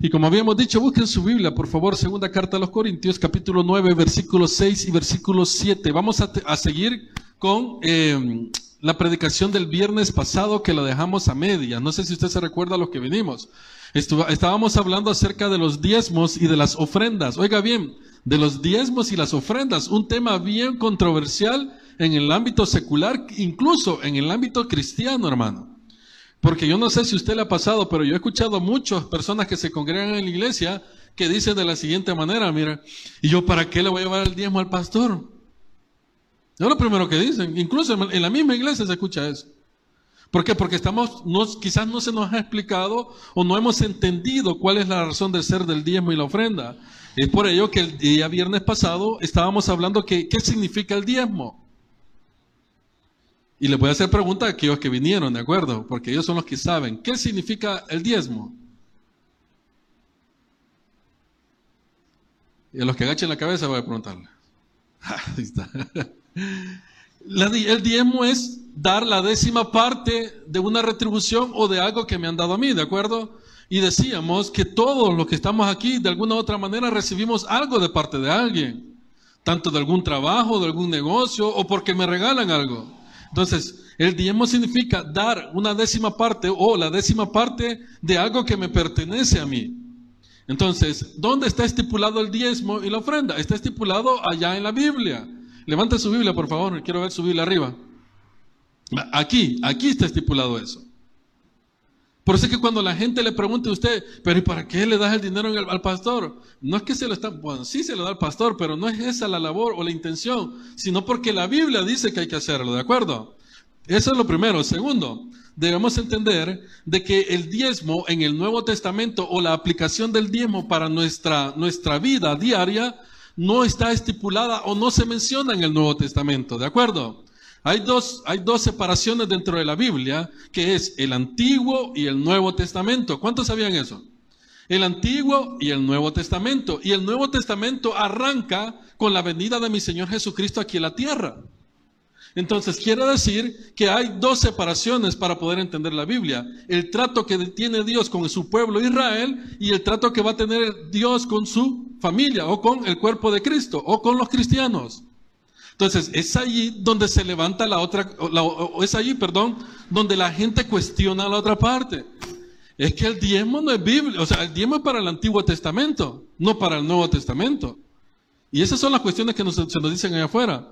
Y como habíamos dicho, busquen su Biblia, por favor, segunda carta a los Corintios, capítulo 9, versículos 6 y versículo 7. Vamos a, a seguir con eh, la predicación del viernes pasado que la dejamos a media. No sé si usted se recuerda a lo que venimos. estábamos hablando acerca de los diezmos y de las ofrendas. Oiga bien, de los diezmos y las ofrendas, un tema bien controversial en el ámbito secular, incluso en el ámbito cristiano, hermano. Porque yo no sé si usted le ha pasado, pero yo he escuchado a muchas personas que se congregan en la iglesia que dicen de la siguiente manera, mira, ¿y yo para qué le voy a llevar el diezmo al pastor? Es lo primero que dicen. Incluso en la misma iglesia se escucha eso. ¿Por qué? Porque estamos, quizás no se nos ha explicado o no hemos entendido cuál es la razón de ser del diezmo y la ofrenda. Es por ello que el día viernes pasado estábamos hablando que qué significa el diezmo. Y les voy a hacer pregunta a aquellos que vinieron, ¿de acuerdo? Porque ellos son los que saben. ¿Qué significa el diezmo? Y a los que agachen la cabeza voy a preguntarle. Ahí está. el diezmo es dar la décima parte de una retribución o de algo que me han dado a mí, ¿de acuerdo? Y decíamos que todos los que estamos aquí, de alguna u otra manera, recibimos algo de parte de alguien. Tanto de algún trabajo, de algún negocio, o porque me regalan algo. Entonces, el diezmo significa dar una décima parte o la décima parte de algo que me pertenece a mí. Entonces, ¿dónde está estipulado el diezmo y la ofrenda? Está estipulado allá en la Biblia. Levante su Biblia, por favor. Quiero ver su Biblia arriba. Aquí, aquí está estipulado eso. Por eso es que cuando la gente le pregunte a usted, pero ¿y para qué le das el dinero al pastor? No es que se lo está, bueno, sí se lo da al pastor, pero no es esa la labor o la intención, sino porque la Biblia dice que hay que hacerlo, ¿de acuerdo? Eso es lo primero. Segundo, debemos entender de que el diezmo en el Nuevo Testamento o la aplicación del diezmo para nuestra, nuestra vida diaria no está estipulada o no se menciona en el Nuevo Testamento, ¿de acuerdo? Hay dos, hay dos separaciones dentro de la Biblia, que es el Antiguo y el Nuevo Testamento. ¿Cuántos sabían eso? El Antiguo y el Nuevo Testamento. Y el Nuevo Testamento arranca con la venida de mi Señor Jesucristo aquí en la tierra. Entonces, quiere decir que hay dos separaciones para poder entender la Biblia. El trato que tiene Dios con su pueblo Israel y el trato que va a tener Dios con su familia o con el cuerpo de Cristo o con los cristianos. Entonces, es allí donde se levanta la otra, o es allí, perdón, donde la gente cuestiona la otra parte. Es que el diezmo no es Biblia, o sea, el diezmo es para el Antiguo Testamento, no para el Nuevo Testamento. Y esas son las cuestiones que se nos dicen allá afuera.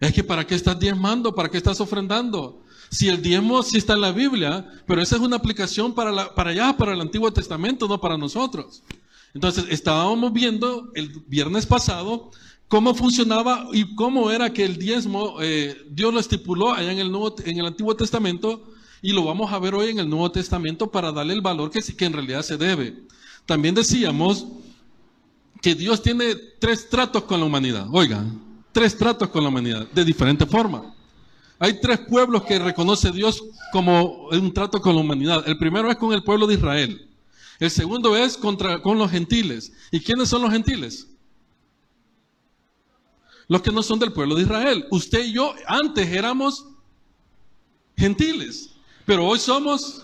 Es que ¿para qué estás diezmando? ¿Para qué estás ofrendando? Si el diezmo sí está en la Biblia, pero esa es una aplicación para, para allá, para el Antiguo Testamento, no para nosotros. Entonces, estábamos viendo el viernes pasado cómo funcionaba y cómo era que el diezmo eh, Dios lo estipuló allá en el, Nuevo, en el Antiguo Testamento y lo vamos a ver hoy en el Nuevo Testamento para darle el valor que, que en realidad se debe. También decíamos que Dios tiene tres tratos con la humanidad. Oigan, tres tratos con la humanidad, de diferente forma. Hay tres pueblos que reconoce Dios como un trato con la humanidad. El primero es con el pueblo de Israel. El segundo es contra, con los gentiles. ¿Y quiénes son los gentiles? Los que no son del pueblo de Israel. Usted y yo antes éramos gentiles, pero hoy somos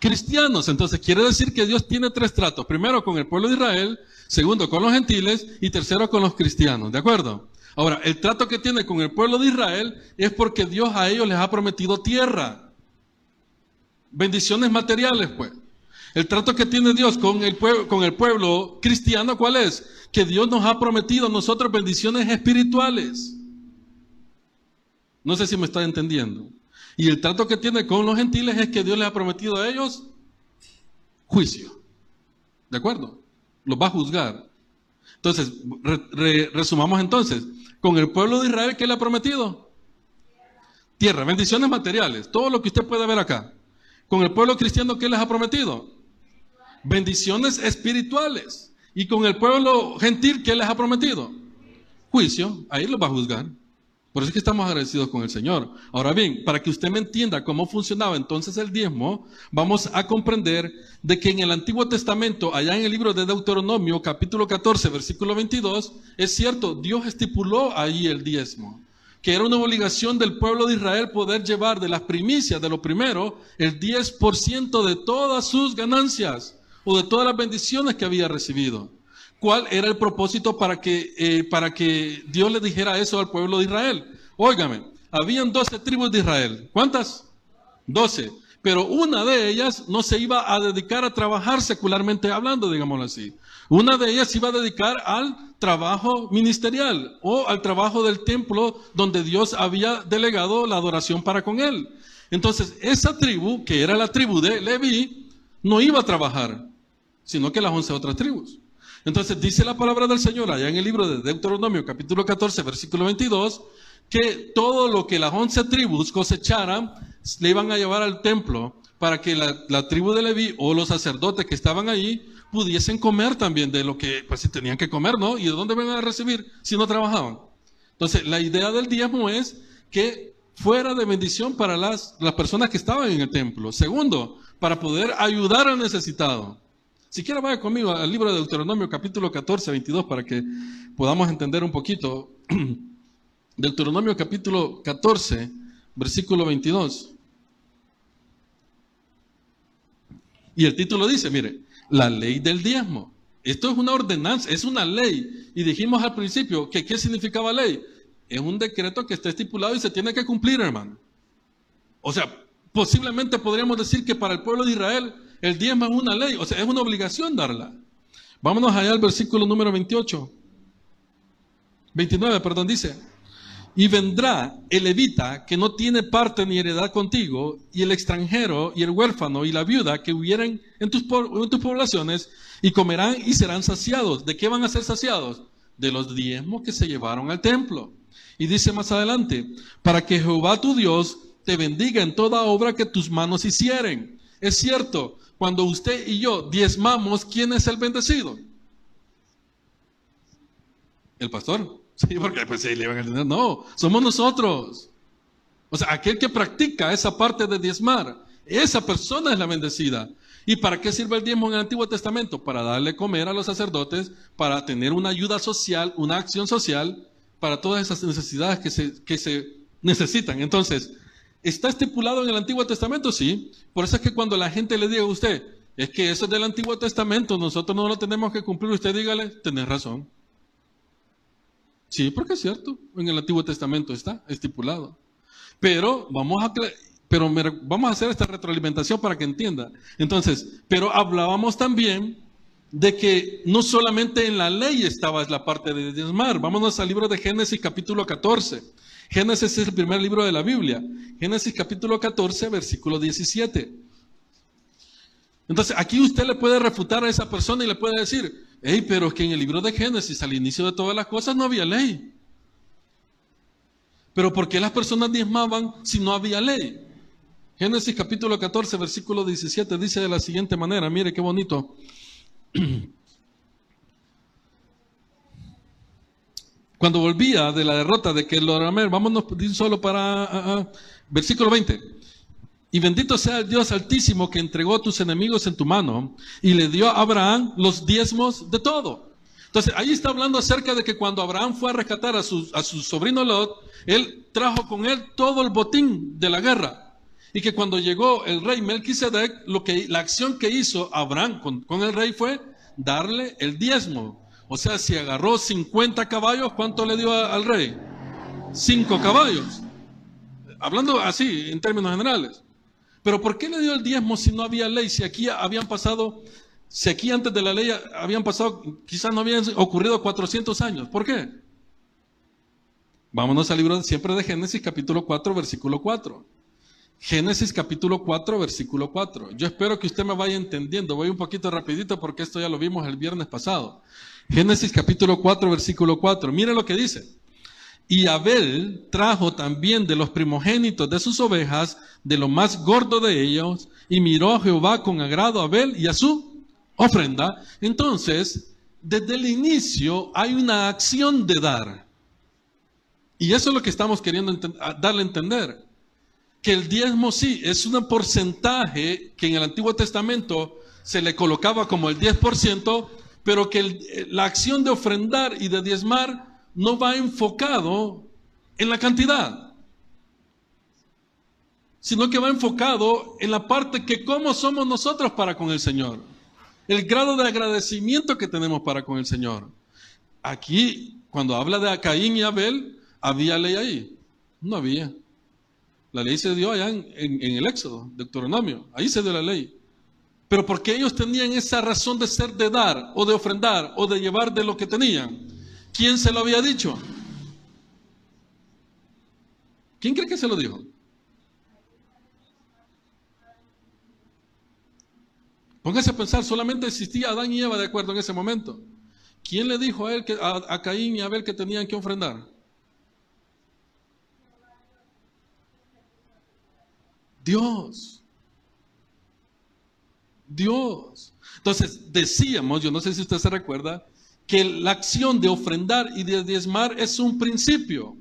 cristianos. Entonces quiere decir que Dios tiene tres tratos. Primero con el pueblo de Israel, segundo con los gentiles y tercero con los cristianos. ¿De acuerdo? Ahora, el trato que tiene con el pueblo de Israel es porque Dios a ellos les ha prometido tierra. Bendiciones materiales, pues. El trato que tiene Dios con el, pueblo, cristiano, ¿cuál es? Que Dios nos ha prometido a nosotros bendiciones espirituales. No sé si me está entendiendo. Y el trato que tiene con los gentiles es que Dios les ha prometido a ellos juicio. ¿De acuerdo? Los va a juzgar. Entonces, resumamos entonces. Con el pueblo de Israel, ¿qué le ha prometido? Tierra, bendiciones materiales, todo lo que usted puede ver acá. Con el pueblo cristiano, ¿qué les ha prometido? Bendiciones espirituales. Y con el pueblo gentil, ¿qué les ha prometido? Juicio, ahí los va a juzgar. Por eso es que estamos agradecidos con el Señor. Ahora bien, para que usted me entienda cómo funcionaba entonces el diezmo, vamos a comprender de que en el Antiguo Testamento, allá en el libro de Deuteronomio, capítulo 14, versículo 22, es cierto, Dios estipuló ahí el diezmo, que era una obligación del pueblo de Israel poder llevar de las primicias, de lo primero, el 10% de todas sus ganancias o de todas las bendiciones que había recibido. ¿Cuál era el propósito para que, eh, para que Dios le dijera eso al pueblo de Israel? Óigame, habían doce tribus de Israel. ¿Cuántas? Doce. Pero una de ellas no se iba a dedicar a trabajar secularmente hablando, digámoslo así. Una de ellas se iba a dedicar al trabajo ministerial o al trabajo del templo donde Dios había delegado la adoración para con él. Entonces, esa tribu, que era la tribu de Leví, no iba a trabajar, sino que las once otras tribus. Entonces, dice la palabra del Señor allá en el libro de Deuteronomio, capítulo 14, versículo 22, que todo lo que las once tribus cosecharan le iban a llevar al templo para que la, tribu de Leví o los sacerdotes que estaban allí pudiesen comer también de lo que pues si tenían que comer, ¿no? ¿Y de dónde van a recibir si no trabajaban? Entonces, la idea del diezmo es que fuera de bendición para las, las personas que estaban en el templo. Segundo, para poder ayudar al necesitado. Si quiere, vaya conmigo al libro de Deuteronomio capítulo 14, 22 para que podamos entender un poquito. Deuteronomio capítulo 14, versículo 22. Y el título dice, mire, la ley del diezmo. Esto es una ordenanza, es una ley. Y dijimos al principio que qué significaba ley. Es un decreto que está estipulado y se tiene que cumplir, hermano. O sea, posiblemente podríamos decir que para el pueblo de Israel el diezmo es una ley, o sea, es una obligación darla. Vámonos allá al versículo número 28. 29, perdón, dice. Y vendrá el levita que no tiene parte ni heredad contigo, y el extranjero, y el huérfano, y la viuda que hubieran en tus, en tus poblaciones, y comerán y serán saciados. ¿De qué van a ser saciados? De los diezmos que se llevaron al templo. Y dice más adelante, para que Jehová tu Dios te bendiga en toda obra que tus manos hicieren. Es cierto, cuando usted y yo diezmamos, ¿quién es el bendecido? El pastor. Sí, porque pues sí, le van a entender. No, somos nosotros. O sea, aquel que practica esa parte de diezmar, esa persona es la bendecida. ¿Y para qué sirve el diezmo en el Antiguo Testamento? Para darle comer a los sacerdotes, para tener una ayuda social, una acción social, para todas esas necesidades que se, que se necesitan. Entonces, ¿está estipulado en el Antiguo Testamento? Sí. Por eso es que cuando la gente le diga a usted, es que eso es del Antiguo Testamento, nosotros no lo tenemos que cumplir, usted dígale, tenés razón. Sí, porque es cierto, en el Antiguo Testamento está estipulado. Pero vamos a, pero vamos a hacer esta retroalimentación para que entienda. Entonces, pero hablábamos también de que no solamente en la ley estaba la parte de diezmar. Vámonos al libro de Génesis capítulo 14. Génesis es el primer libro de la Biblia. Génesis capítulo 14, versículo 17. Entonces, aquí usted le puede refutar a esa persona y le puede decir, Hey, pero es que en el libro de Génesis, al inicio de todas las cosas, no había ley. Pero ¿por qué las personas diezmaban si no había ley? Génesis capítulo 14, versículo 17 dice de la siguiente manera, mire qué bonito. Cuando volvía de la derrota de que vámonos solo para ah, ah, versículo 20. Y bendito sea el Dios altísimo que entregó a tus enemigos en tu mano y le dio a Abraham los diezmos de todo. Entonces, ahí está hablando acerca de que cuando Abraham fue a rescatar a su, a su sobrino Lot, él trajo con él todo el botín de la guerra. Y que cuando llegó el rey Melquisedec, lo que, la acción que hizo Abraham con, con el rey fue darle el diezmo. O sea, si agarró 50 caballos, ¿cuánto le dio al rey? Cinco caballos. Hablando así, en términos generales. Pero ¿por qué le dio el diezmo si no había ley? Si aquí habían pasado, si aquí antes de la ley habían pasado, quizás no habían ocurrido 400 años. ¿Por qué? Vámonos al libro siempre de Génesis capítulo 4, versículo 4. Génesis capítulo 4, versículo 4. Yo espero que usted me vaya entendiendo. Voy un poquito rapidito porque esto ya lo vimos el viernes pasado. Génesis capítulo 4, versículo 4. Mire lo que dice. Y Abel trajo también de los primogénitos de sus ovejas, de lo más gordo de ellos, y miró a Jehová con agrado a Abel y a su ofrenda. Entonces, desde el inicio hay una acción de dar. Y eso es lo que estamos queriendo darle a entender. Que el diezmo sí es un porcentaje que en el Antiguo Testamento se le colocaba como el 10%, pero que la acción de ofrendar y de diezmar no va enfocado en la cantidad, sino que va enfocado en la parte que cómo somos nosotros para con el Señor. el grado de agradecimiento que tenemos para con el Señor. Aquí, cuando habla de Caín y Abel, ¿había ley ahí? No había. La ley se dio allá en, en el Éxodo, Deuteronomio. Ahí se dio la ley. Pero porque ellos tenían esa razón de ser de dar o de ofrendar o de llevar de lo que tenían. ¿Quién se lo había dicho? ¿Quién cree que se lo dijo? Póngase a pensar, solamente existía Adán y Eva de acuerdo en ese momento. ¿Quién le dijo a él que a, Caín y a Abel que tenían que ofrendar? Dios. Dios. Entonces, decíamos, yo no sé si usted se recuerda, que la acción de ofrendar y de diezmar es un principio.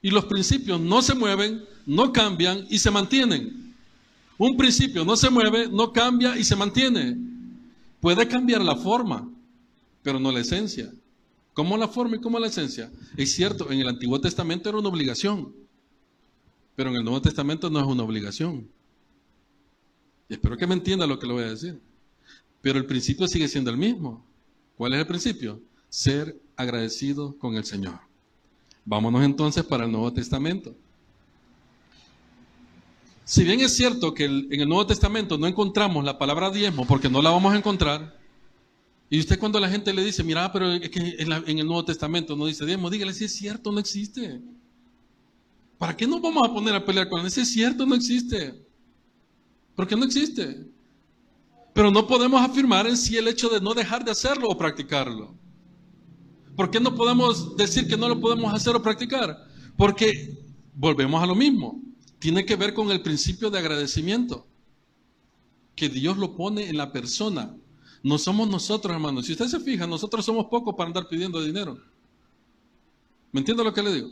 Y los principios no se mueven, no cambian y se mantienen. Un principio no se mueve, no cambia y se mantiene. Puede cambiar la forma, pero no la esencia. ¿Cómo la forma y cómo la esencia? Es cierto, en el Antiguo Testamento era una obligación, pero en el Nuevo Testamento no es una obligación. Espero que me entienda lo que le voy a decir. Pero el principio sigue siendo el mismo. ¿Cuál es el principio? Ser agradecido con el Señor. Vámonos entonces para el Nuevo Testamento. Si bien es cierto que en el Nuevo Testamento no encontramos la palabra diezmo, porque no la vamos a encontrar, y usted cuando la gente le dice, mira, pero es que en, el Nuevo Testamento no dice diezmo, dígale si es cierto, no existe. ¿Para qué nos vamos a poner a pelear con él? Si es cierto, no existe. Porque no existe. Pero no podemos afirmar en sí el hecho de no dejar de hacerlo o practicarlo. ¿Por qué no podemos decir que no lo podemos hacer o practicar? Porque volvemos a lo mismo tiene que ver con el principio de agradecimiento, que Dios lo pone en la persona. No somos nosotros, hermanos. Si usted se fija, nosotros somos pocos para andar pidiendo dinero. ¿Me entiende lo que le digo?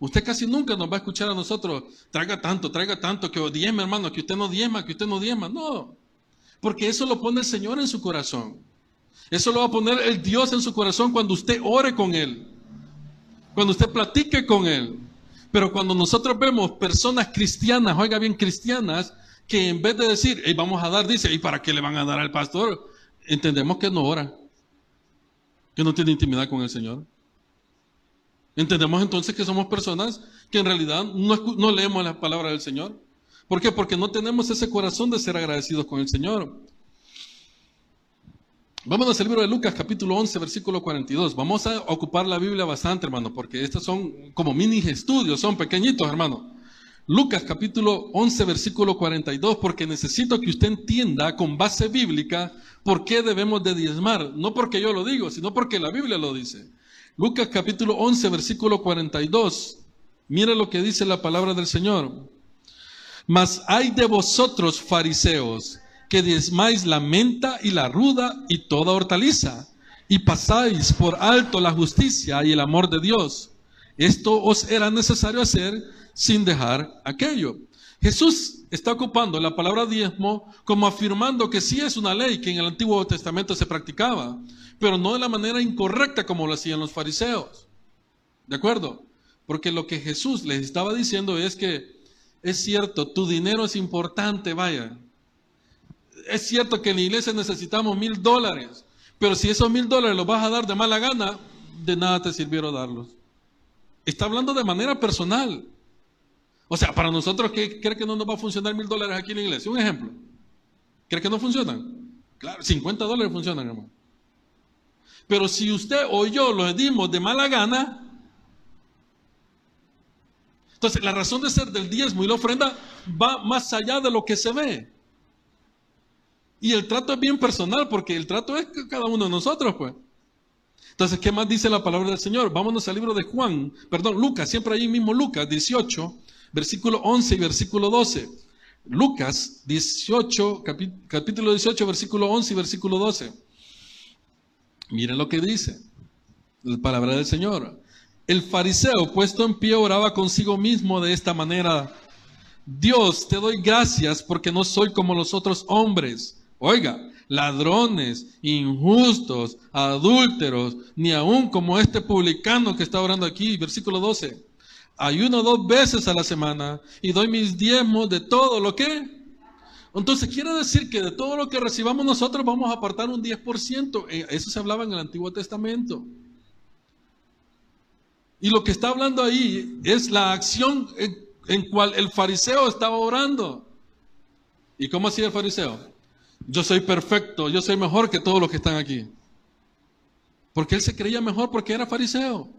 Usted casi nunca nos va a escuchar a nosotros, traiga tanto, traiga tanto, que diezme, hermano, que usted no diezma, que usted no diezma. No, porque eso lo pone el Señor en su corazón. Eso lo va a poner el Dios en su corazón cuando usted ore con Él, cuando usted platique con Él. Pero cuando nosotros vemos personas cristianas, oiga bien, cristianas, que en vez de decir, vamos a dar, dice, ¿y para qué le van a dar al pastor? Entendemos que no ora, que no tiene intimidad con el Señor. Entendemos entonces que somos personas que en realidad no, no leemos la palabra del Señor. ¿Por qué? Porque no tenemos ese corazón de ser agradecidos con el Señor. Vámonos al libro de Lucas, capítulo 11, versículo 42. Vamos a ocupar la Biblia bastante, hermano, porque estos son como mini estudios, son pequeñitos, hermano. Lucas, capítulo 11, versículo 42, porque necesito que usted entienda con base bíblica por qué debemos de diezmar. No porque yo lo digo, sino porque la Biblia lo dice. Lucas, capítulo 11, versículo 42. Mira lo que dice la palabra del Señor. Mas hay de vosotros, fariseos, que diezmáis la menta y la ruda y toda hortaliza, y pasáis por alto la justicia y el amor de Dios. Esto os era necesario hacer sin dejar aquello. Jesús está ocupando la palabra diezmo como afirmando que sí es una ley que en el Antiguo Testamento se practicaba, pero no de la manera incorrecta como lo hacían los fariseos. ¿De acuerdo? Porque lo que Jesús les estaba diciendo es que es cierto, tu dinero es importante, vaya, es cierto que en la iglesia necesitamos mil dólares, pero si esos mil dólares los vas a dar de mala gana, de nada te sirvieron darlos. Está hablando de manera personal. O sea, para nosotros, ¿qué cree que no nos va a funcionar mil dólares aquí en la iglesia? Un ejemplo. ¿Cree que no funcionan? Claro, 50 dólares funcionan, hermano. Pero si usted o yo lo dimos de mala gana, entonces la razón de ser del diezmo y la ofrenda va más allá de lo que se ve. Y el trato es bien personal porque el trato es cada uno de nosotros, pues. Entonces, ¿qué más dice la palabra del Señor? Vámonos al libro de Juan, perdón, Lucas, siempre ahí mismo Lucas 18, versículo 11 y versículo 12. Lucas 18, capítulo 18, versículo 11 y versículo 12. Miren lo que dice la palabra del Señor. El fariseo puesto en pie oraba consigo mismo de esta manera. Dios, te doy gracias porque no soy como los otros hombres Oiga, ladrones, injustos, adúlteros, ni aún como este publicano que está orando aquí, versículo 12. Ayuno dos veces a la semana y doy mis diezmos de todo lo que. Entonces quiere decir que de todo lo que recibamos nosotros vamos a apartar un 10%. Eh, eso se hablaba en el Antiguo Testamento. Y lo que está hablando ahí es la acción en, en cual el fariseo estaba orando. ¿Y cómo hacía el fariseo? Yo soy perfecto, yo soy mejor que todos los que están aquí. Porque él se creía mejor porque era fariseo.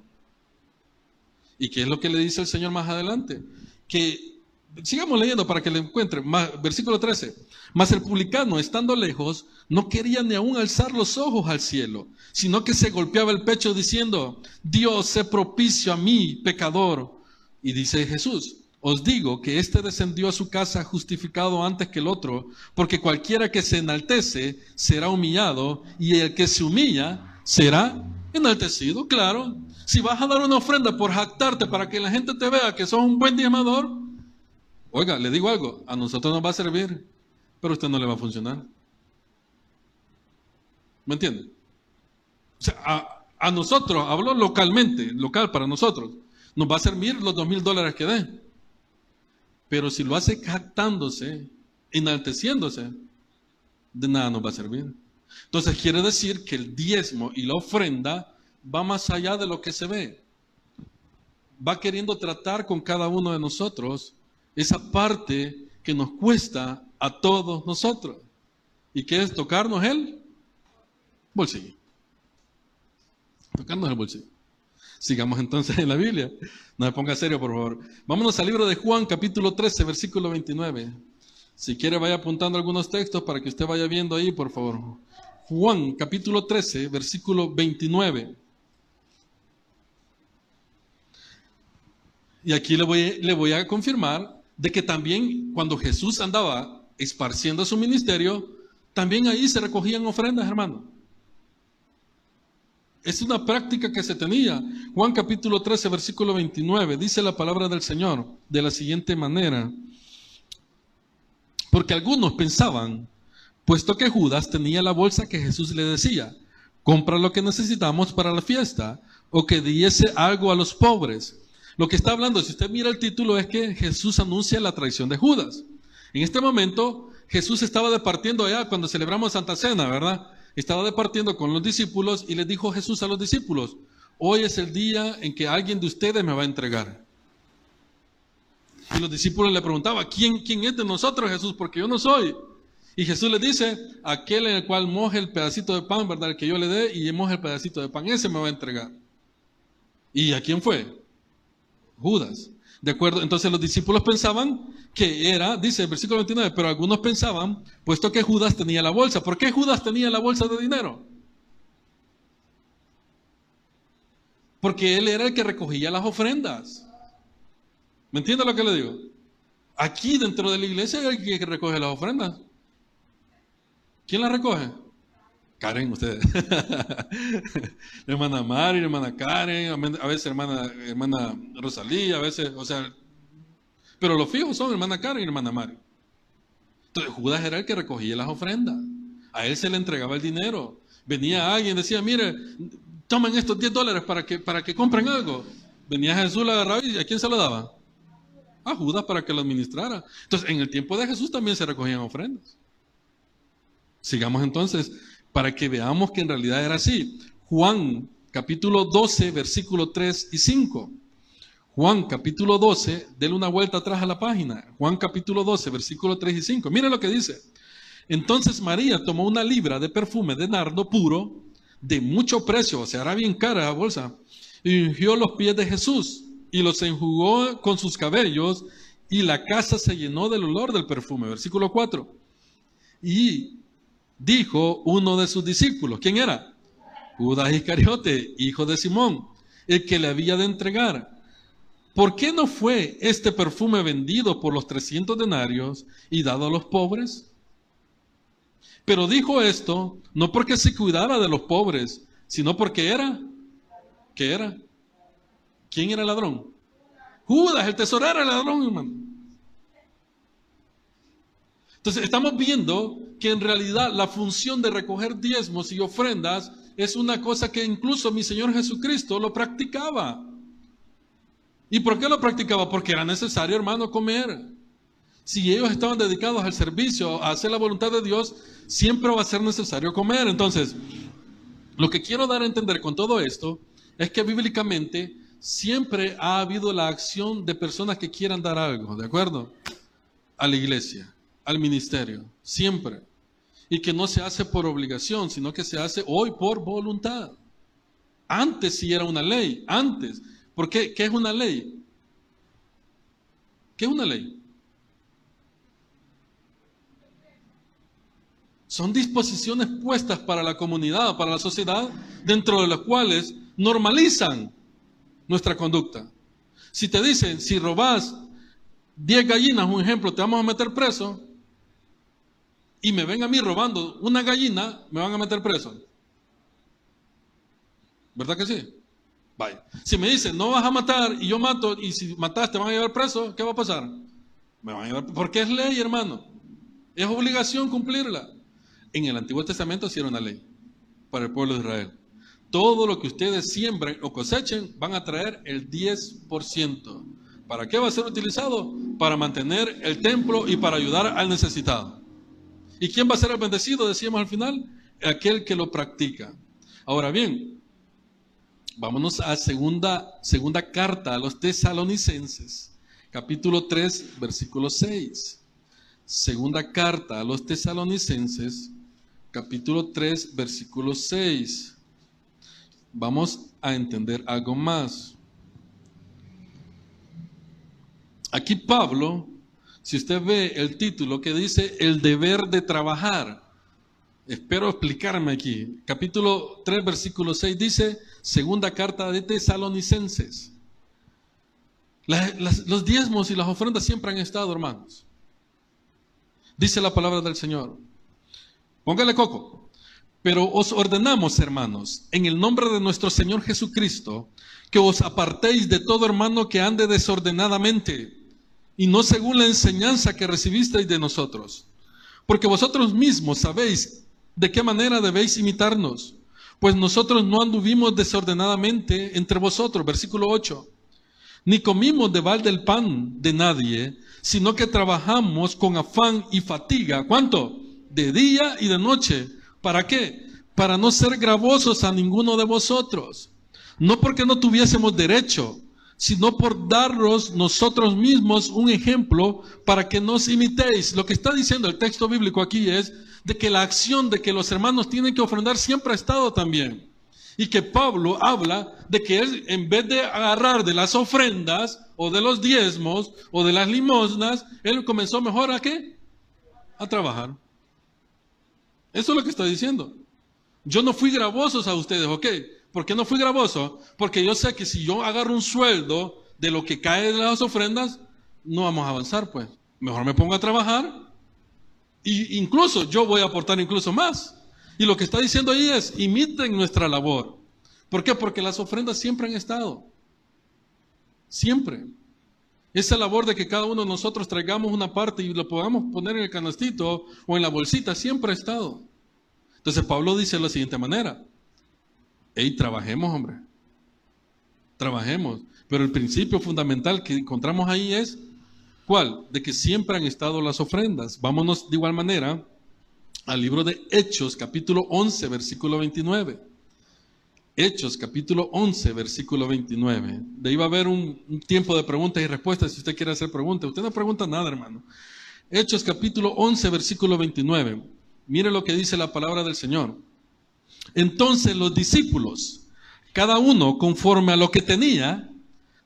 ¿Y qué es lo que le dice el Señor más adelante? Que sigamos leyendo para que le encuentre. versículo 13. Mas el publicano, estando lejos, no quería ni aún alzar los ojos al cielo, sino que se golpeaba el pecho diciendo, Dios, sé propicio a mí, pecador. Y dice Jesús, os digo que éste descendió a su casa justificado antes que el otro, porque cualquiera que se enaltece será humillado, y el que se humilla será enaltecido. Claro, si vas a dar una ofrenda por jactarte para que la gente te vea que sos un buen diezmador, oiga, le digo algo, a nosotros nos va a servir, pero a usted no le va a funcionar. ¿Me entiende? O sea, a, a nosotros, hablo localmente, local para nosotros, nos va a servir los dos mil dólares que dé. Pero si lo hace jactándose, enalteciéndose, de nada nos va a servir. Entonces quiere decir que el diezmo y la ofrenda va más allá de lo que se ve. Va queriendo tratar con cada uno de nosotros esa parte que nos cuesta a todos nosotros. ¿Y qué es tocarnos el bolsillo? Tocarnos el bolsillo. Sigamos entonces en la Biblia. No me ponga serio, por favor. Vámonos al libro de Juan, capítulo 13, versículo 29. Si quiere, vaya apuntando algunos textos para que usted vaya viendo ahí, por favor. Juan, capítulo 13, versículo 29. Y aquí le voy, le voy a confirmar de que también cuando Jesús andaba esparciendo su ministerio, también ahí se recogían ofrendas, hermano. Es una práctica que se tenía. Juan capítulo 13, versículo 29, dice la palabra del Señor de la siguiente manera. Porque algunos pensaban, puesto que Judas tenía la bolsa que Jesús le decía, compra lo que necesitamos para la fiesta, o que diese algo a los pobres. Lo que está hablando, si usted mira el título, es que Jesús anuncia la traición de Judas. En este momento, Jesús estaba departiendo allá cuando celebramos Santa Cena, ¿verdad? estaba departiendo con los discípulos y les dijo Jesús a los discípulos, hoy es el día en que alguien de ustedes me va a entregar. Y los discípulos le preguntaban, ¿quién, quién es de nosotros Jesús? Porque yo no soy. Y Jesús les dice, aquel en el cual moje el pedacito de pan, ¿verdad? El que yo le dé y moje el pedacito de pan, ese me va a entregar. ¿Y a quién fue? Judas. ¿De acuerdo? Entonces los discípulos pensaban que era, dice el versículo 29, pero algunos pensaban, puesto que Judas tenía la bolsa. ¿Por qué Judas tenía la bolsa de dinero? Porque él era el que recogía las ofrendas. ¿Me entiende lo que le digo? Aquí dentro de la iglesia hay el que recoge las ofrendas. ¿Quién las recoge? Karen, ustedes. hermana Mari, hermana Karen, a veces hermana, hermana Rosalía, a veces, o sea, pero los fijos son hermana Karen y hermana Mari. Entonces Judas era el que recogía las ofrendas. A él se le entregaba el dinero. Venía alguien, decía, mire, tomen estos 10 dólares para que, para que compren algo. Venía Jesús, lo agarraba y ¿a quién se lo daba? A Judas para que lo administrara. Entonces, en el tiempo de Jesús también se recogían ofrendas. Sigamos entonces para que veamos que en realidad era así. Juan capítulo 12, versículo 3 y 5. Juan capítulo 12, denle una vuelta atrás a la página. Juan capítulo 12, versículo 3 y 5. Mire lo que dice. Entonces María tomó una libra de perfume de nardo puro, de mucho precio, o sea, era bien cara la bolsa, y ungió los pies de Jesús y los enjugó con sus cabellos, y la casa se llenó del olor del perfume. Versículo 4. Y dijo uno de sus discípulos, ¿quién era? Judas Iscariote, hijo de Simón, el que le había de entregar. ¿Por qué no fue este perfume vendido por los 300 denarios y dado a los pobres? Pero dijo esto no porque se cuidara de los pobres, sino porque era, ¿qué era? ¿Quién era el ladrón? Judas, el tesorero el ladrón, hermano. Entonces estamos viendo que en realidad la función de recoger diezmos y ofrendas es una cosa que incluso mi Señor Jesucristo lo practicaba. ¿Y por qué lo practicaba? Porque era necesario, hermano, comer. Si ellos estaban dedicados al servicio, a hacer la voluntad de Dios, siempre va a ser necesario comer. Entonces, lo que quiero dar a entender con todo esto es que bíblicamente siempre ha habido la acción de personas que quieran dar algo, ¿de acuerdo? A la iglesia, al ministerio, siempre. Y que no se hace por obligación, sino que se hace hoy por voluntad. Antes sí era una ley, antes. ¿Por qué? ¿Qué es una ley? ¿Qué es una ley? Son disposiciones puestas para la comunidad, para la sociedad, dentro de las cuales normalizan nuestra conducta. Si te dicen, si robas 10 gallinas, un ejemplo, te vamos a meter preso, y me ven a mí robando una gallina, me van a meter preso. ¿Verdad que sí? Vaya. Si me dicen, no vas a matar y yo mato, y si matas te van a llevar preso, ¿qué va a pasar? Me van a llevar, porque es ley, hermano. Es obligación cumplirla. En el Antiguo Testamento sí era una ley para el pueblo de Israel. Todo lo que ustedes siembren o cosechen van a traer el 10%. ¿Para qué va a ser utilizado? Para mantener el templo y para ayudar al necesitado. ¿Y quién va a ser el bendecido? Decíamos al final, aquel que lo practica. Ahora bien, vámonos a segunda, segunda carta a los tesalonicenses, capítulo 3, versículo 6. Segunda carta a los tesalonicenses, capítulo 3, versículo 6. Vamos a entender algo más. Aquí Pablo, si usted ve el título que dice el deber de trabajar, espero explicarme aquí. Capítulo 3, versículo 6 dice, segunda carta de tesalonicenses. los diezmos y las ofrendas siempre han estado, hermanos. Dice la palabra del Señor. Póngale coco. Pero os ordenamos, hermanos, en el nombre de nuestro Señor Jesucristo, que os apartéis de todo hermano que ande desordenadamente y no según la enseñanza que recibisteis de nosotros. Porque vosotros mismos sabéis de qué manera debéis imitarnos, pues nosotros no anduvimos desordenadamente entre vosotros, versículo 8, ni comimos de balde el pan de nadie, sino que trabajamos con afán y fatiga. ¿Cuánto? de día y de noche. ¿Para qué? Para no ser gravosos a ninguno de vosotros. No porque no tuviésemos derecho, sino por daros nosotros mismos un ejemplo para que nos imitéis. Lo que está diciendo el texto bíblico aquí es de que la acción de que los hermanos tienen que ofrendar siempre ha estado también. Y que Pablo habla de que él, en vez de agarrar de las ofrendas o de los diezmos o de las limosnas, él comenzó mejor a qué? A trabajar. Eso es lo que está diciendo. Yo no fui gravoso a ustedes, ¿ok? ¿Por qué no fui gravoso? Porque yo sé que si yo agarro un sueldo de lo que cae de las ofrendas, no vamos a avanzar, pues. Mejor me pongo a trabajar y incluso yo voy a aportar incluso más. Y lo que está diciendo ahí es, imiten nuestra labor. ¿Por qué? Porque las ofrendas siempre han estado. Siempre. Esa labor de que cada uno de nosotros traigamos una parte y lo podamos poner en el canastito o en la bolsita siempre ha estado. Entonces Pablo dice de la siguiente manera, hey, trabajemos, hombre, trabajemos. Pero el principio fundamental que encontramos ahí es, ¿cuál? De que siempre han estado las ofrendas. Vámonos de igual manera al libro de Hechos, capítulo 11, versículo 29. Hechos capítulo 11, versículo 29. De ahí va a haber un, tiempo de preguntas y respuestas si usted quiere hacer preguntas. Usted no pregunta nada, hermano. Hechos capítulo 11, versículo 29. Mire lo que dice la palabra del Señor. Entonces los discípulos, cada uno conforme a lo que tenía,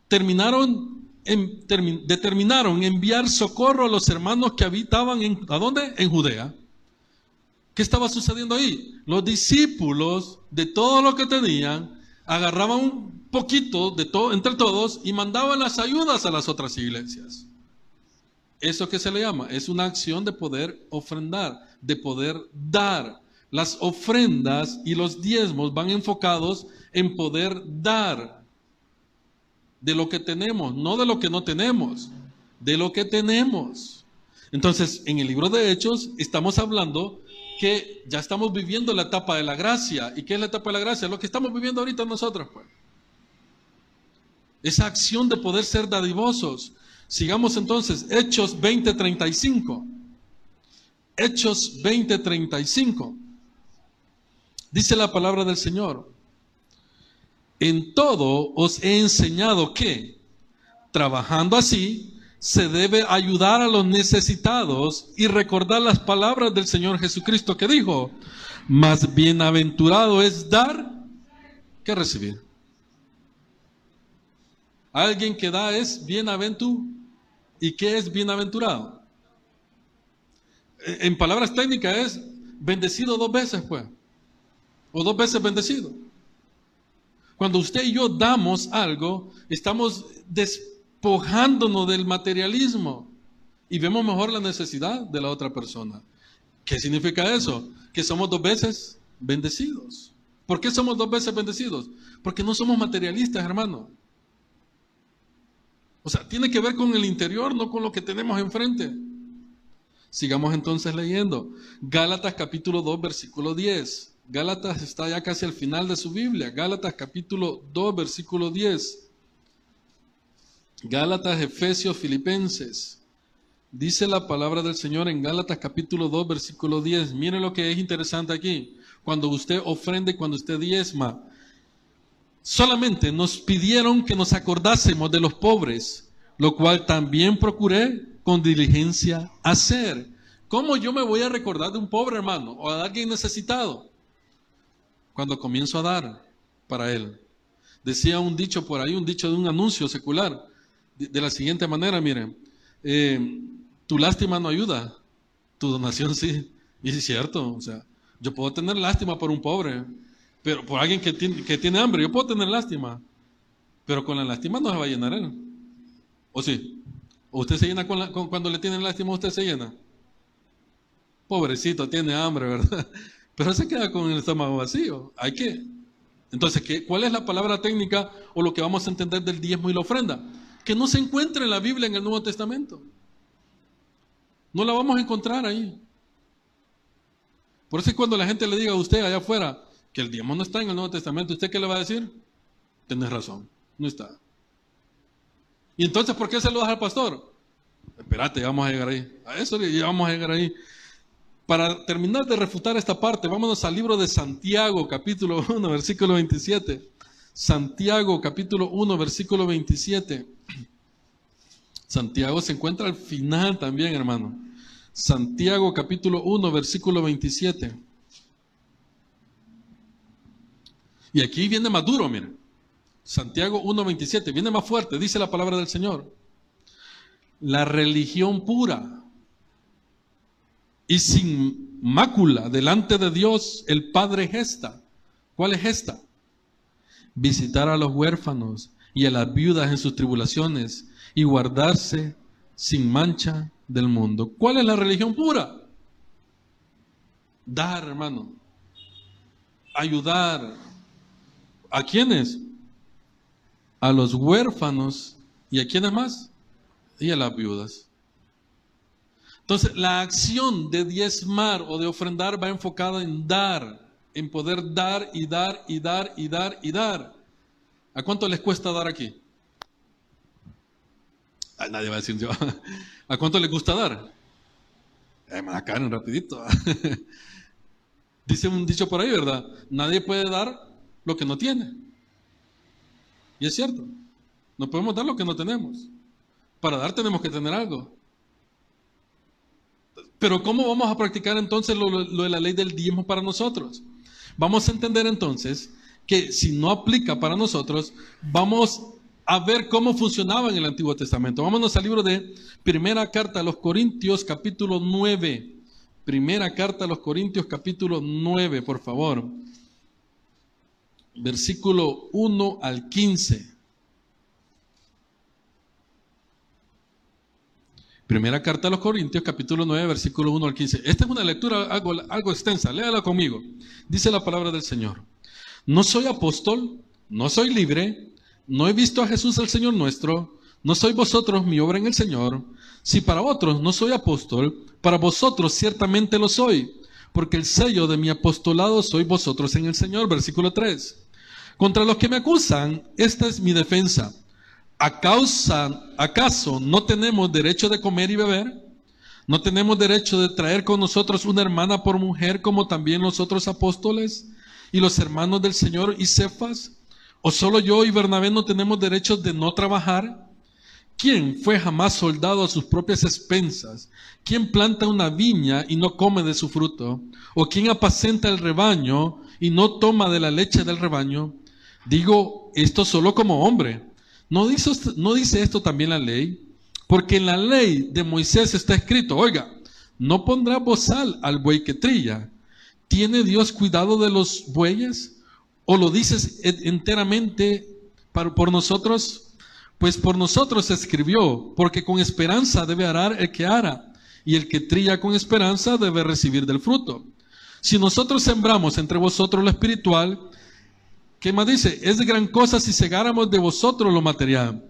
terminaron determinaron enviar socorro a los hermanos que habitaban en, ¿a dónde? En Judea ¿Qué estaba sucediendo ahí? Los discípulos de todo lo que tenían agarraban un poquito de todo entre todos y mandaban las ayudas a las otras iglesias. Eso que se le llama es una acción de poder ofrendar, de poder dar. Las ofrendas y los diezmos van enfocados en poder dar de lo que tenemos, no de lo que no tenemos, de lo que tenemos. Entonces, en el libro de Hechos estamos hablando que ya estamos viviendo la etapa de la gracia. ¿Y qué es la etapa de la gracia? Lo que estamos viviendo ahorita nosotros, pues. Esa acción de poder ser dadivosos. Sigamos entonces, Hechos 20:35. Hechos 20:35. Dice la palabra del Señor. En todo os he enseñado que, trabajando así, se debe ayudar a los necesitados y recordar las palabras del Señor Jesucristo que dijo, más bienaventurado es dar que recibir. Alguien que da es bienaventurado. ¿Y qué es bienaventurado? En palabras técnicas es bendecido dos veces, pues. O dos veces bendecido. Cuando usted y yo damos algo, estamos despojándonos del materialismo y vemos mejor la necesidad de la otra persona. ¿Qué significa eso? Que somos dos veces bendecidos. ¿Por qué somos dos veces bendecidos? Porque no somos materialistas, hermano. O sea, tiene que ver con el interior, no con lo que tenemos enfrente. Sigamos entonces leyendo. Gálatas capítulo 2, versículo 10. Gálatas está ya casi al final de su Biblia. Gálatas capítulo 2, versículo 10. Gálatas, Efesios, Filipenses. Dice la palabra del Señor en Gálatas capítulo 2, versículo 10. Mire lo que es interesante aquí. Cuando usted ofrende, cuando usted diezma, solamente nos pidieron que nos acordásemos de los pobres, lo cual también procuré con diligencia hacer. ¿Cómo yo me voy a recordar de un pobre hermano o de alguien necesitado? Cuando comienzo a dar para Él. Decía un dicho por ahí, un dicho de un anuncio secular, de, la siguiente manera, miren, eh, tu lástima no ayuda, tu donación sí. Y es cierto, o sea, yo puedo tener lástima por un pobre, pero por alguien que tiene, que tiene hambre, yo puedo tener lástima, pero con la lástima no se va a llenar él. ¿O sí? ¿O usted se llena con, cuando le tienen lástima, usted se llena? Pobrecito, tiene hambre, ¿verdad? Pero se queda con el estómago vacío. Hay que. Entonces, ¿qué, ¿cuál es la palabra técnica o lo que vamos a entender del diezmo y la ofrenda? Que no se encuentra en la Biblia en el Nuevo Testamento. No la vamos a encontrar ahí. Por eso es cuando la gente le diga a usted allá afuera que el diezmo no está en el Nuevo Testamento, ¿usted qué le va a decir? Tienes razón, no está. ¿Y entonces por qué se lo das al pastor? Espérate, vamos a llegar ahí. A eso ya vamos a llegar ahí. Para terminar de refutar esta parte, vámonos al libro de Santiago, capítulo 1, versículo 27. Santiago, capítulo 1, versículo 27. Santiago se encuentra al final también, hermano. Santiago, capítulo 1, versículo 27. Y aquí viene más duro, miren. Santiago 1, 27. Viene más fuerte, dice la palabra del Señor. La religión pura y sin mácula delante de Dios el Padre gesta. ¿Cuál es esta? Visitar a los huérfanos y a las viudas en sus tribulaciones y guardarse sin mancha del mundo. ¿Cuál es la religión pura? Dar, hermano. Ayudar. ¿A quiénes? A los huérfanos. ¿Y a quiénes más? Y a las viudas. Entonces, la acción de diezmar o de ofrendar va enfocada en dar, en poder dar y dar y dar y dar y dar. ¿A cuánto les cuesta dar aquí? nadie va a decir yo. ¿A cuánto les gusta dar? Eh, acá un rapidito. Dice un dicho por ahí, ¿verdad? Nadie puede dar lo que no tiene. Y es cierto. No podemos dar lo que no tenemos. Para dar tenemos que tener algo. Pero ¿cómo vamos a practicar entonces lo, de la ley del diezmo para nosotros? Vamos a entender entonces que si no aplica para nosotros, vamos a ver cómo funcionaba en el Antiguo Testamento. Vámonos al libro de Primera Carta a los Corintios, capítulo 9. Primera Carta a los Corintios, capítulo 9, por favor. Versículo 1 al 15. Primera carta a los Corintios, capítulo 9, versículo 1 al 15. Esta es una lectura algo, algo extensa, léala conmigo. Dice la palabra del Señor. No soy apóstol, no soy libre, no he visto a Jesús el Señor nuestro, no soy vosotros mi obra en el Señor. Si para otros no soy apóstol, para vosotros ciertamente lo soy, porque el sello de mi apostolado soy vosotros en el Señor. Versículo 3. Contra los que me acusan, esta es mi defensa ¿Acaso no tenemos derecho de comer y beber? ¿No tenemos derecho de traer con nosotros una hermana por mujer como también los otros apóstoles y los hermanos del Señor y Cefas? ¿O solo yo y Bernabé no tenemos derecho de no trabajar? ¿Quién fue jamás soldado a sus propias expensas? ¿Quién planta una viña y no come de su fruto? ¿O quién apacenta el rebaño y no toma de la leche del rebaño? Digo esto solo como hombre. ¿No dice, ¿No dice esto también la ley? Porque en la ley de Moisés está escrito, oiga, no pondrá bozal al buey que trilla. ¿Tiene Dios cuidado de los bueyes? ¿O lo dices enteramente por nosotros? Pues por nosotros escribió, porque con esperanza debe arar el que ara, y el que trilla con esperanza debe recibir del fruto. Si nosotros sembramos entre vosotros lo espiritual, ¿qué más dice? Es de gran cosa si segáramos de vosotros lo material.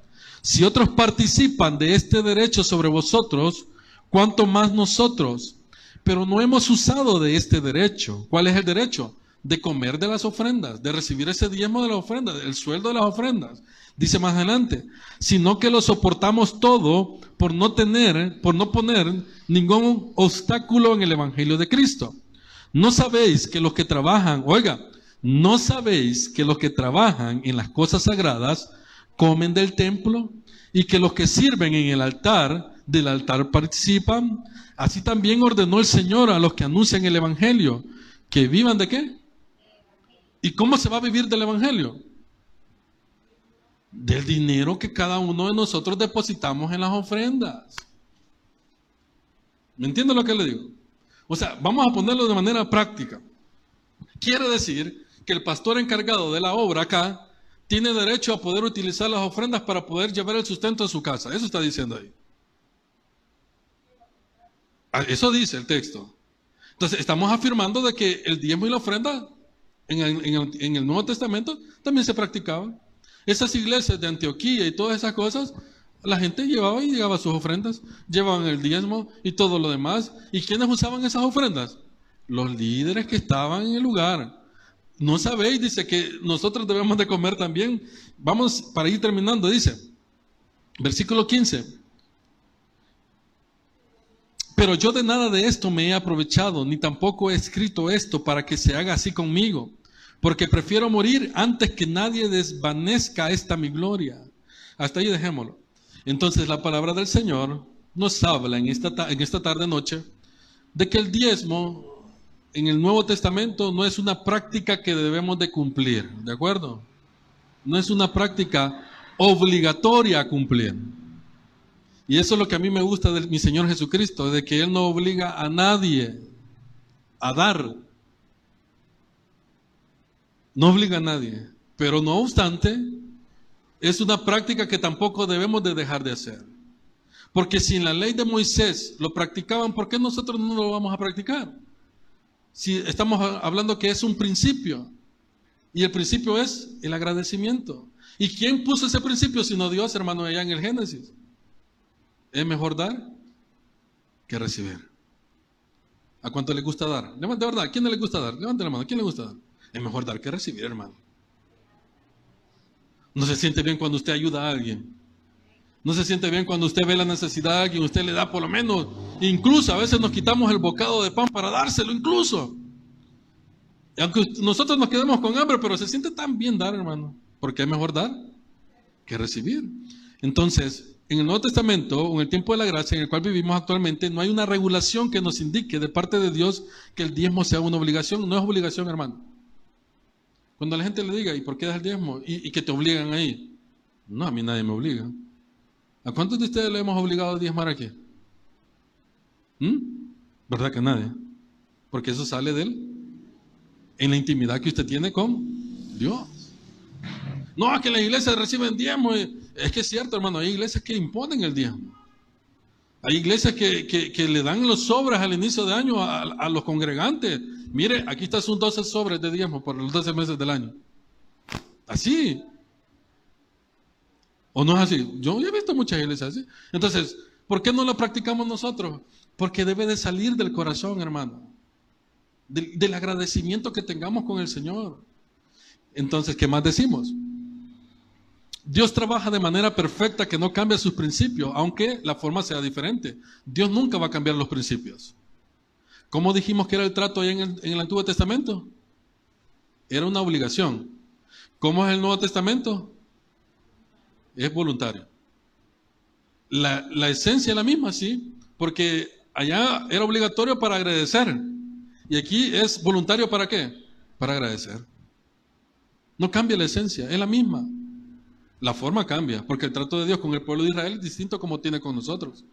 Si otros participan de este derecho sobre vosotros, ¿cuánto más nosotros? Pero no hemos usado de este derecho. ¿Cuál es el derecho? De comer de las ofrendas, de recibir ese diezmo de las ofrendas, el sueldo de las ofrendas. Dice más adelante, sino que lo soportamos todo por no tener, por no poner ningún obstáculo en el Evangelio de Cristo. No sabéis que los que trabajan, oiga, no sabéis que los que trabajan en las cosas sagradas comen del templo y que los que sirven en el altar del altar participan. Así también ordenó el Señor a los que anuncian el Evangelio que vivan de qué? ¿Y cómo se va a vivir del Evangelio? del dinero que cada uno de nosotros depositamos en las ofrendas. ¿Me entiende lo que le digo? O sea, vamos a ponerlo de manera práctica. Quiere decir que el pastor encargado de la obra acá tiene derecho a poder utilizar las ofrendas para poder llevar el sustento a su casa. Eso está diciendo ahí. Ah, eso dice el texto. Entonces, estamos afirmando de que el diezmo y la ofrenda en el, Nuevo Testamento también se practicaban. Esas iglesias de Antioquía y todas esas cosas, la gente llevaba y llegaba sus ofrendas, llevaban el diezmo y todo lo demás. ¿Y quiénes usaban esas ofrendas? Los líderes que estaban en el lugar. No sabéis, dice que nosotros debemos de comer también. Vamos para ir terminando, dice. Versículo 15. Pero yo de nada de esto me he aprovechado, ni tampoco he escrito esto para que se haga así conmigo porque prefiero morir antes que nadie desvanezca esta mi gloria. Hasta ahí dejémoslo. Entonces la palabra del Señor nos habla en esta, en esta tarde noche de que el diezmo en el Nuevo Testamento no es una práctica que debemos de cumplir, ¿de acuerdo? No es una práctica obligatoria a cumplir. Y eso es lo que a mí me gusta de mi Señor Jesucristo, de que Él no obliga a nadie a dar, no obliga a nadie, pero no obstante, es una práctica que tampoco debemos de dejar de hacer. Porque si en la ley de Moisés lo practicaban, ¿por qué nosotros no lo vamos a practicar? Si estamos hablando que es un principio, y el principio es el agradecimiento. ¿Y quién puso ese principio sino Dios, hermano, allá en el Génesis? Es mejor dar que recibir. ¿A cuánto le gusta dar? De verdad, ¿a quién le gusta dar? Levante la mano, ¿a quién le gusta dar? Es mejor dar que recibir, hermano. No se siente bien cuando usted ayuda a alguien. No se siente bien cuando usted ve la necesidad de alguien, usted le da por lo menos. Incluso a veces nos quitamos el bocado de pan para dárselo, incluso. aunque nosotros nos quedemos con hambre, pero se siente tan bien dar, hermano. Porque es mejor dar que recibir. Entonces, en el Nuevo Testamento, en el tiempo de la gracia en el cual vivimos actualmente, no hay una regulación que nos indique de parte de Dios que el diezmo sea una obligación. No es obligación, hermano. Cuando la gente le diga, ¿y por qué das el diezmo? ¿Y, que te obligan ahí? No, a mí nadie me obliga. ¿A cuántos de ustedes le hemos obligado a diezmar aquí? ¿Mm? ¿Verdad que nadie? Porque eso sale de él. En la intimidad que usted tiene con Dios. No, que las iglesias reciben diezmo. Es que es cierto, hermano, hay iglesias que imponen el diezmo. Hay iglesias que, le dan los sobres al inicio de año a los congregantes Mire, aquí está sus 12 sobres de diezmo por los 12 meses del año. Así. ¿O no es así? Yo he visto muchas iglesias así. Entonces, ¿por qué no lo practicamos nosotros? Porque debe de salir del corazón, hermano. Del, del agradecimiento que tengamos con el Señor. Entonces, ¿qué más decimos? Dios trabaja de manera perfecta que no cambia sus principios, aunque la forma sea diferente. Dios nunca va a cambiar los principios. ¿Cómo dijimos que era el trato ahí en el, en el Antiguo Testamento? Era una obligación. ¿Cómo es el Nuevo Testamento? Es voluntario. La, la esencia es la misma, sí, porque allá era obligatorio para agradecer. Y aquí es voluntario para qué? Para agradecer. No cambia la esencia, es la misma. La forma cambia, porque el trato de Dios con el pueblo de Israel es distinto como tiene con nosotros.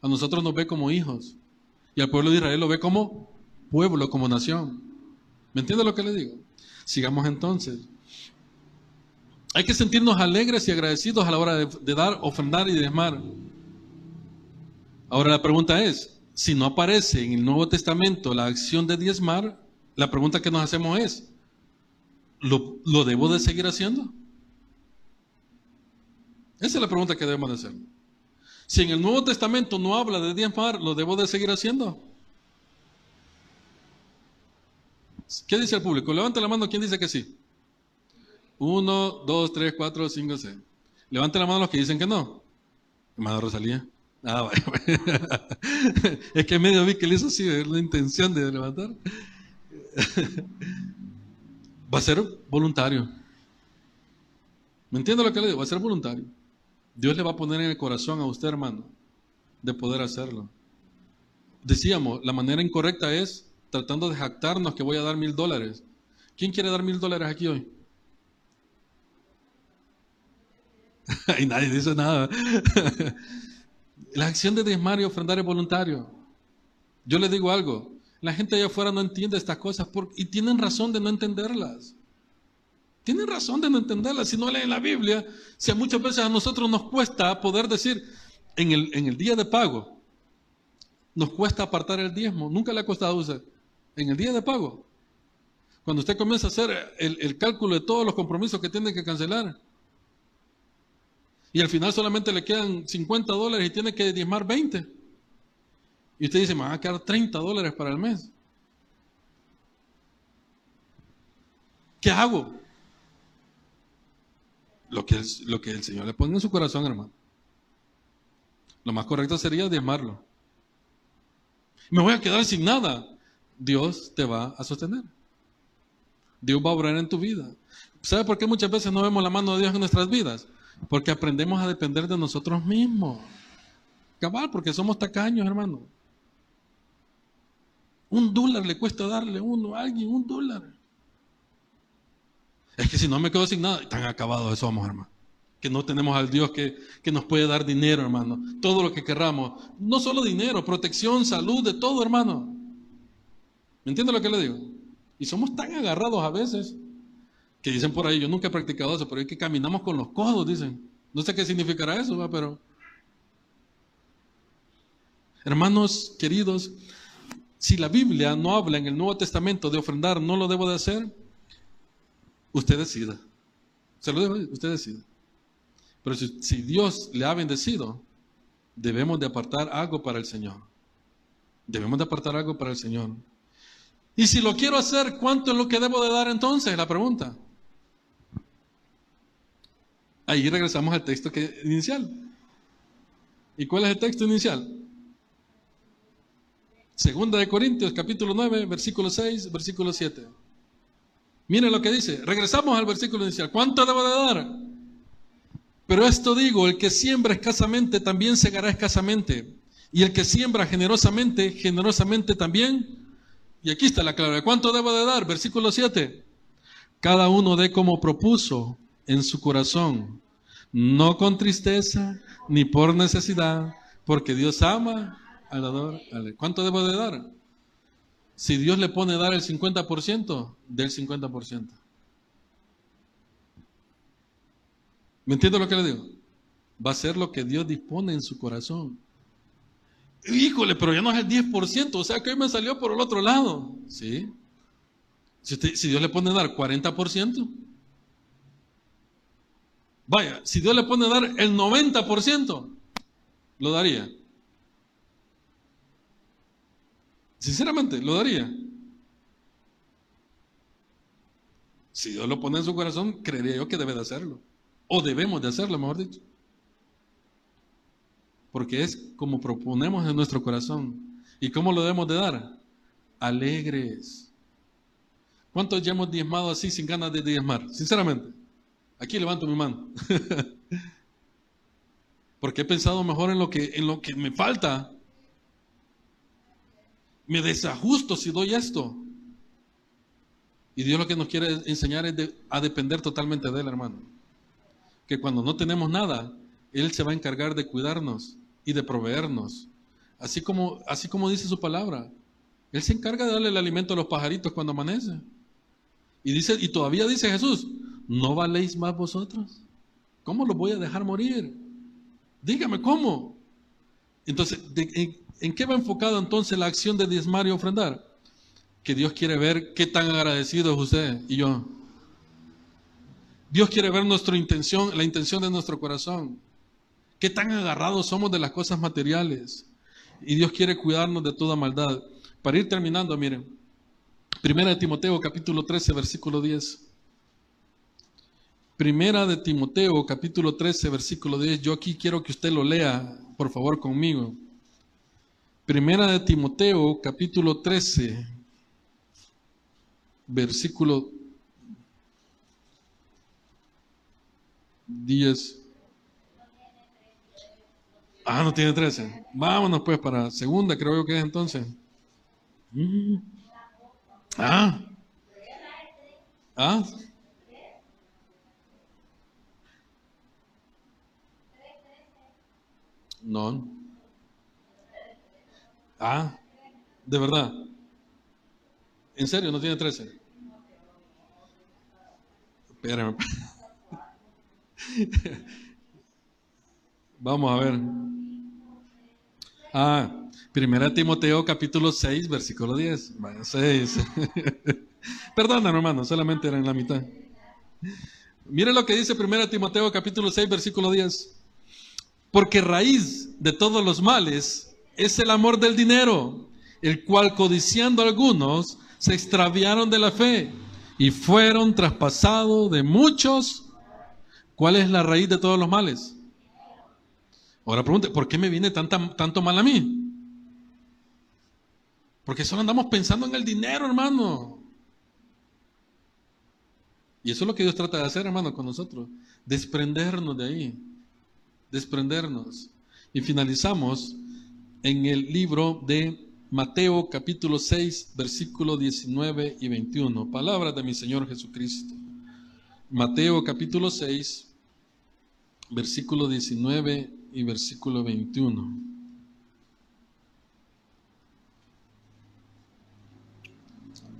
A nosotros nos ve como hijos y al pueblo de Israel lo ve como pueblo, como nación. ¿Me entiende lo que le digo? Sigamos entonces. Hay que sentirnos alegres y agradecidos a la hora de, dar, ofrendar y desmar. Ahora la pregunta es, si no aparece en el Nuevo Testamento la acción de diezmar, la pregunta que nos hacemos es, ¿lo, ¿lo debo de seguir haciendo? Esa es la pregunta que debemos de hacer. Si en el Nuevo Testamento no habla de diezmar, ¿lo debo de seguir haciendo? ¿Qué dice el público? Levante la mano, ¿quién dice que sí? Uno, dos, tres, cuatro, cinco, seis. Levante la mano los que dicen que no. Hermano Rosalía. Ah, vaya. es que medio vi que le hizo así, la intención de levantar. Va a ser voluntario. ¿Me entiende lo que le digo? Va a ser voluntario. Dios le va a poner en el corazón a usted, hermano, de poder hacerlo. Decíamos, la manera incorrecta es tratando de jactarnos que voy a dar mil dólares. ¿Quién quiere dar mil dólares aquí hoy? y nadie dice nada. la acción de diezmar y ofrendar es voluntario. Yo le digo algo, la gente allá afuera no entiende estas cosas y tienen razón de no entenderlas. Tienen razón de no entenderla. Si no leen la Biblia, si muchas veces a nosotros nos cuesta poder decir, en el, en el día de pago, nos cuesta apartar el diezmo. Nunca le ha costado usted. En el día de pago. Cuando usted comienza a hacer el, el cálculo de todos los compromisos que tiene que cancelar. Y al final solamente le quedan 50 dólares y tiene que diezmar 20. Y usted dice, me van a quedar 30 dólares para el mes. ¿Qué hago? lo que, el, lo que el Señor le pone en su corazón, hermano. Lo más correcto sería diezmarlo. Me voy a quedar sin nada. Dios te va a sostener. Dios va a obrar en tu vida. ¿Sabe por qué muchas veces no vemos la mano de Dios en nuestras vidas? Porque aprendemos a depender de nosotros mismos. Cabal, porque somos tacaños, hermano. Un dólar le cuesta darle uno a alguien, un dólar. Es que si no me quedo sin nada, tan acabados somos, hermano. Que no tenemos al Dios que, que nos puede dar dinero, hermano. Todo lo que querramos. No solo dinero, protección, salud, de todo, hermano. ¿Me entiende lo que le digo? Y somos tan agarrados a veces que dicen por ahí, yo nunca he practicado eso, pero es que caminamos con los codos, dicen. No sé qué significará eso, ¿va? pero... Hermanos queridos, si la Biblia no habla en el Nuevo Testamento de ofrendar, ¿no lo debo de hacer? Usted decida. Se lo dejo, usted decida. Pero si, Dios le ha bendecido, debemos de apartar algo para el Señor. Debemos de apartar algo para el Señor. Y si lo quiero hacer, ¿cuánto es lo que debo de dar entonces? La pregunta. Ahí regresamos al texto que, inicial. ¿Y cuál es el texto inicial? Segunda de Corintios, capítulo 9, versículo 6, versículo 7. Miren lo que dice. Regresamos al versículo inicial. ¿Cuánto debo de dar? Pero esto digo, el que siembra escasamente también segará escasamente. Y el que siembra generosamente, generosamente también. Y aquí está la clave. ¿Cuánto debo de dar? Versículo 7. Cada uno dé como propuso en su corazón, no con tristeza ni por necesidad, porque Dios ama al dador. ¿Cuánto debo de dar? Si Dios le pone dar el 50%, del 50%. ¿Me entiende lo que le digo? Va a ser lo que Dios dispone en su corazón. Híjole, pero ya no es el 10%, o sea que hoy me salió por el otro lado. ¿Sí? Si, si Dios le pone dar 40%, vaya, si Dios le pone a dar el 90%, lo daría. Sinceramente, lo daría. Si Dios lo pone en su corazón, creería yo que debe de hacerlo. O debemos de hacerlo, mejor dicho. Porque es como proponemos en nuestro corazón. ¿Y cómo lo debemos de dar? Alegres. ¿Cuántos ya hemos diezmado así sin ganas de diezmar? Sinceramente. Aquí levanto mi mano. Porque he pensado mejor en lo que, en lo que me falta. Me desajusto si doy esto. Y Dios lo que nos quiere enseñar es a depender totalmente de Él, hermano. Que cuando no tenemos nada, Él se va a encargar de cuidarnos y de proveernos. Así como, así como dice su palabra. Él se encarga de darle el alimento a los pajaritos cuando amanece. Y, dice, y todavía dice Jesús, ¿no valéis más vosotros? ¿Cómo los voy a dejar morir? Dígame, ¿cómo? Entonces, en, ¿en, qué va enfocado entonces la acción de diezmar y ofrendar? Que Dios quiere ver qué tan agradecido es y yo. Dios quiere ver nuestra intención, la intención de nuestro corazón. Qué tan agarrados somos de las cosas materiales. Y Dios quiere cuidarnos de toda maldad. Para ir terminando, miren. Primera de Timoteo capítulo 13, versículo 10. Primera de Timoteo capítulo 13, versículo 10. Yo aquí quiero que usted lo lea, por favor, conmigo. Primera de Timoteo capítulo 13, versículo 10. Ah, no tiene 13. Vámonos pues para segunda, creo yo que es entonces. Mm. Ah. Ah. No. Ah, de verdad. ¿En serio? ¿No tiene 13? Espérame. Vamos a ver. Ah, primera Timoteo capítulo 6, versículo 10. 6. Perdona, hermano, solamente era en la mitad. Mire lo que dice primera Timoteo capítulo 6, versículo 10. Porque raíz de todos los males es el amor del dinero, el cual codiciando algunos se extraviaron de la fe y fueron traspasados de muchos. ¿Cuál es la raíz de todos los males? Ahora pregunte, ¿por qué me viene tanto mal a mí? Porque solo andamos pensando en el dinero, hermano. Y eso es lo que Dios trata de hacer, hermano, con nosotros. Desprendernos de ahí. Desprendernos. Y finalizamos en el libro de Mateo capítulo 6, versículo 19 y 21. Palabras de mi Señor Jesucristo. Mateo capítulo 6, versículo 19 y versículo 21.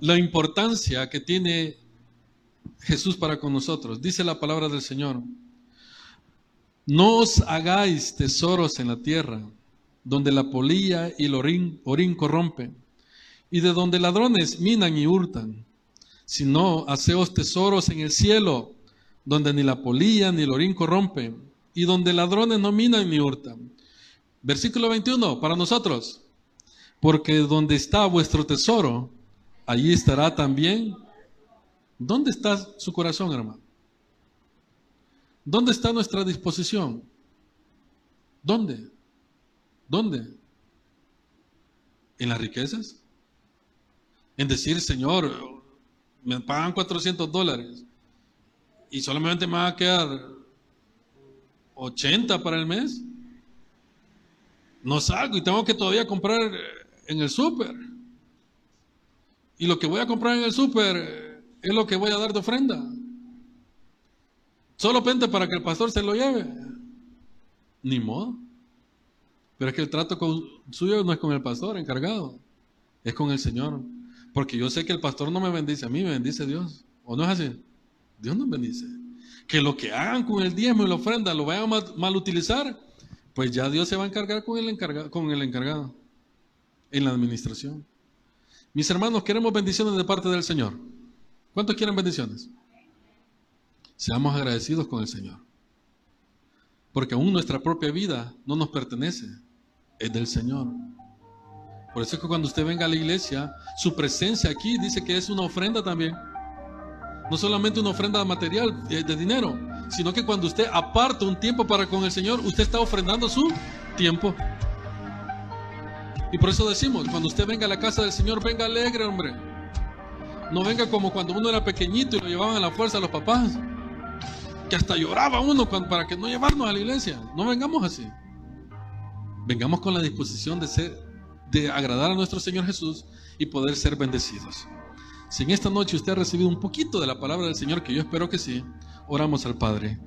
La importancia que tiene Jesús para con nosotros. Dice la palabra del Señor. No os hagáis tesoros en la tierra, donde la polilla y el orín, orín corrompen, y de donde ladrones minan y hurtan, sino haceos tesoros en el cielo, donde ni la polilla ni el orín corrompen, y donde ladrones no minan ni hurtan. Versículo 21, para nosotros. Porque donde está vuestro tesoro, allí estará también. ¿Dónde está su corazón, hermano? ¿Dónde está nuestra disposición? ¿Dónde? ¿Dónde? ¿En las riquezas? En decir, Señor, me pagan 400 dólares y solamente me va a quedar 80 para el mes. No salgo y tengo que todavía comprar en el súper. Y lo que voy a comprar en el súper es lo que voy a dar de ofrenda. Solo pente para que el pastor se lo lleve. Ni modo. Pero es que el trato con, suyo no es con el pastor encargado, es con el Señor. Porque yo sé que el pastor no me bendice a mí, me bendice Dios. ¿O no es así? Dios nos bendice que lo que hagan con el diezmo y la ofrenda lo vayan a mal, utilizar, pues ya Dios se va a encargar con el, con el encargado en la administración. Mis hermanos, queremos bendiciones de parte del Señor. ¿Cuántos quieren bendiciones? Seamos agradecidos con el Señor. Porque aún nuestra propia vida no nos pertenece, es del Señor. Por eso es que cuando usted venga a la iglesia, su presencia aquí dice que es una ofrenda también. No solamente una ofrenda material eh, de dinero, sino que cuando usted aparta un tiempo para con el Señor, usted está ofrendando su tiempo. Y por eso decimos, cuando usted venga a la casa del Señor, venga alegre, hombre. No venga como cuando uno era pequeñito y lo llevaban a la fuerza a los papás. Que hasta lloraba uno para que no llevarnos a la iglesia. No vengamos así. Vengamos con la disposición de ser, de agradar a nuestro Señor Jesús y poder ser bendecidos. Si en esta noche usted ha recibido un poquito de la palabra del Señor, que yo espero que sí, oramos al Padre.